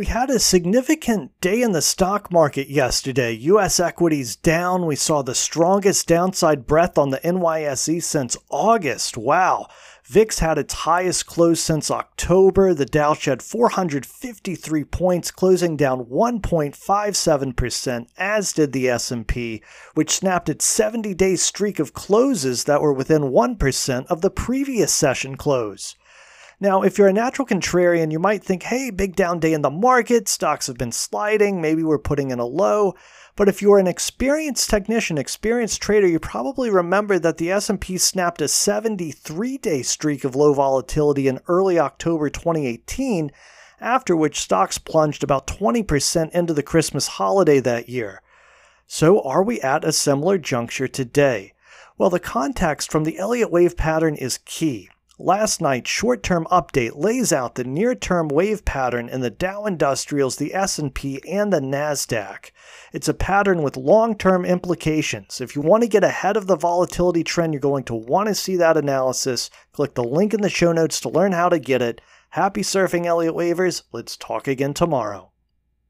We had a significant day in the stock market yesterday. US equities down. We saw the strongest downside breadth on the NYSE since August. Wow. VIX had its highest close since October. The Dow shed 453 points, closing down 1.57%, as did the S&P, which snapped its 70-day streak of closes that were within 1% of the previous session close. Now, if you're a natural contrarian, you might think, hey, big down day in the market, stocks have been sliding, maybe we're putting in a low. But if you're an experienced technician, experienced trader, you probably remember that the S&P snapped a 73-day streak of low volatility in early October 2018, after which stocks plunged about 20% into the Christmas holiday that year. So are we at a similar juncture today? Well, the context from the Elliott wave pattern is key. Last night's short-term update lays out the near-term wave pattern in the Dow Industrials, the S&P, and the Nasdaq. It's a pattern with long-term implications. If you want to get ahead of the volatility trend, you're going to want to see that analysis. Click the link in the show notes to learn how to get it. Happy surfing, Elliott Wavers. Let's talk again tomorrow.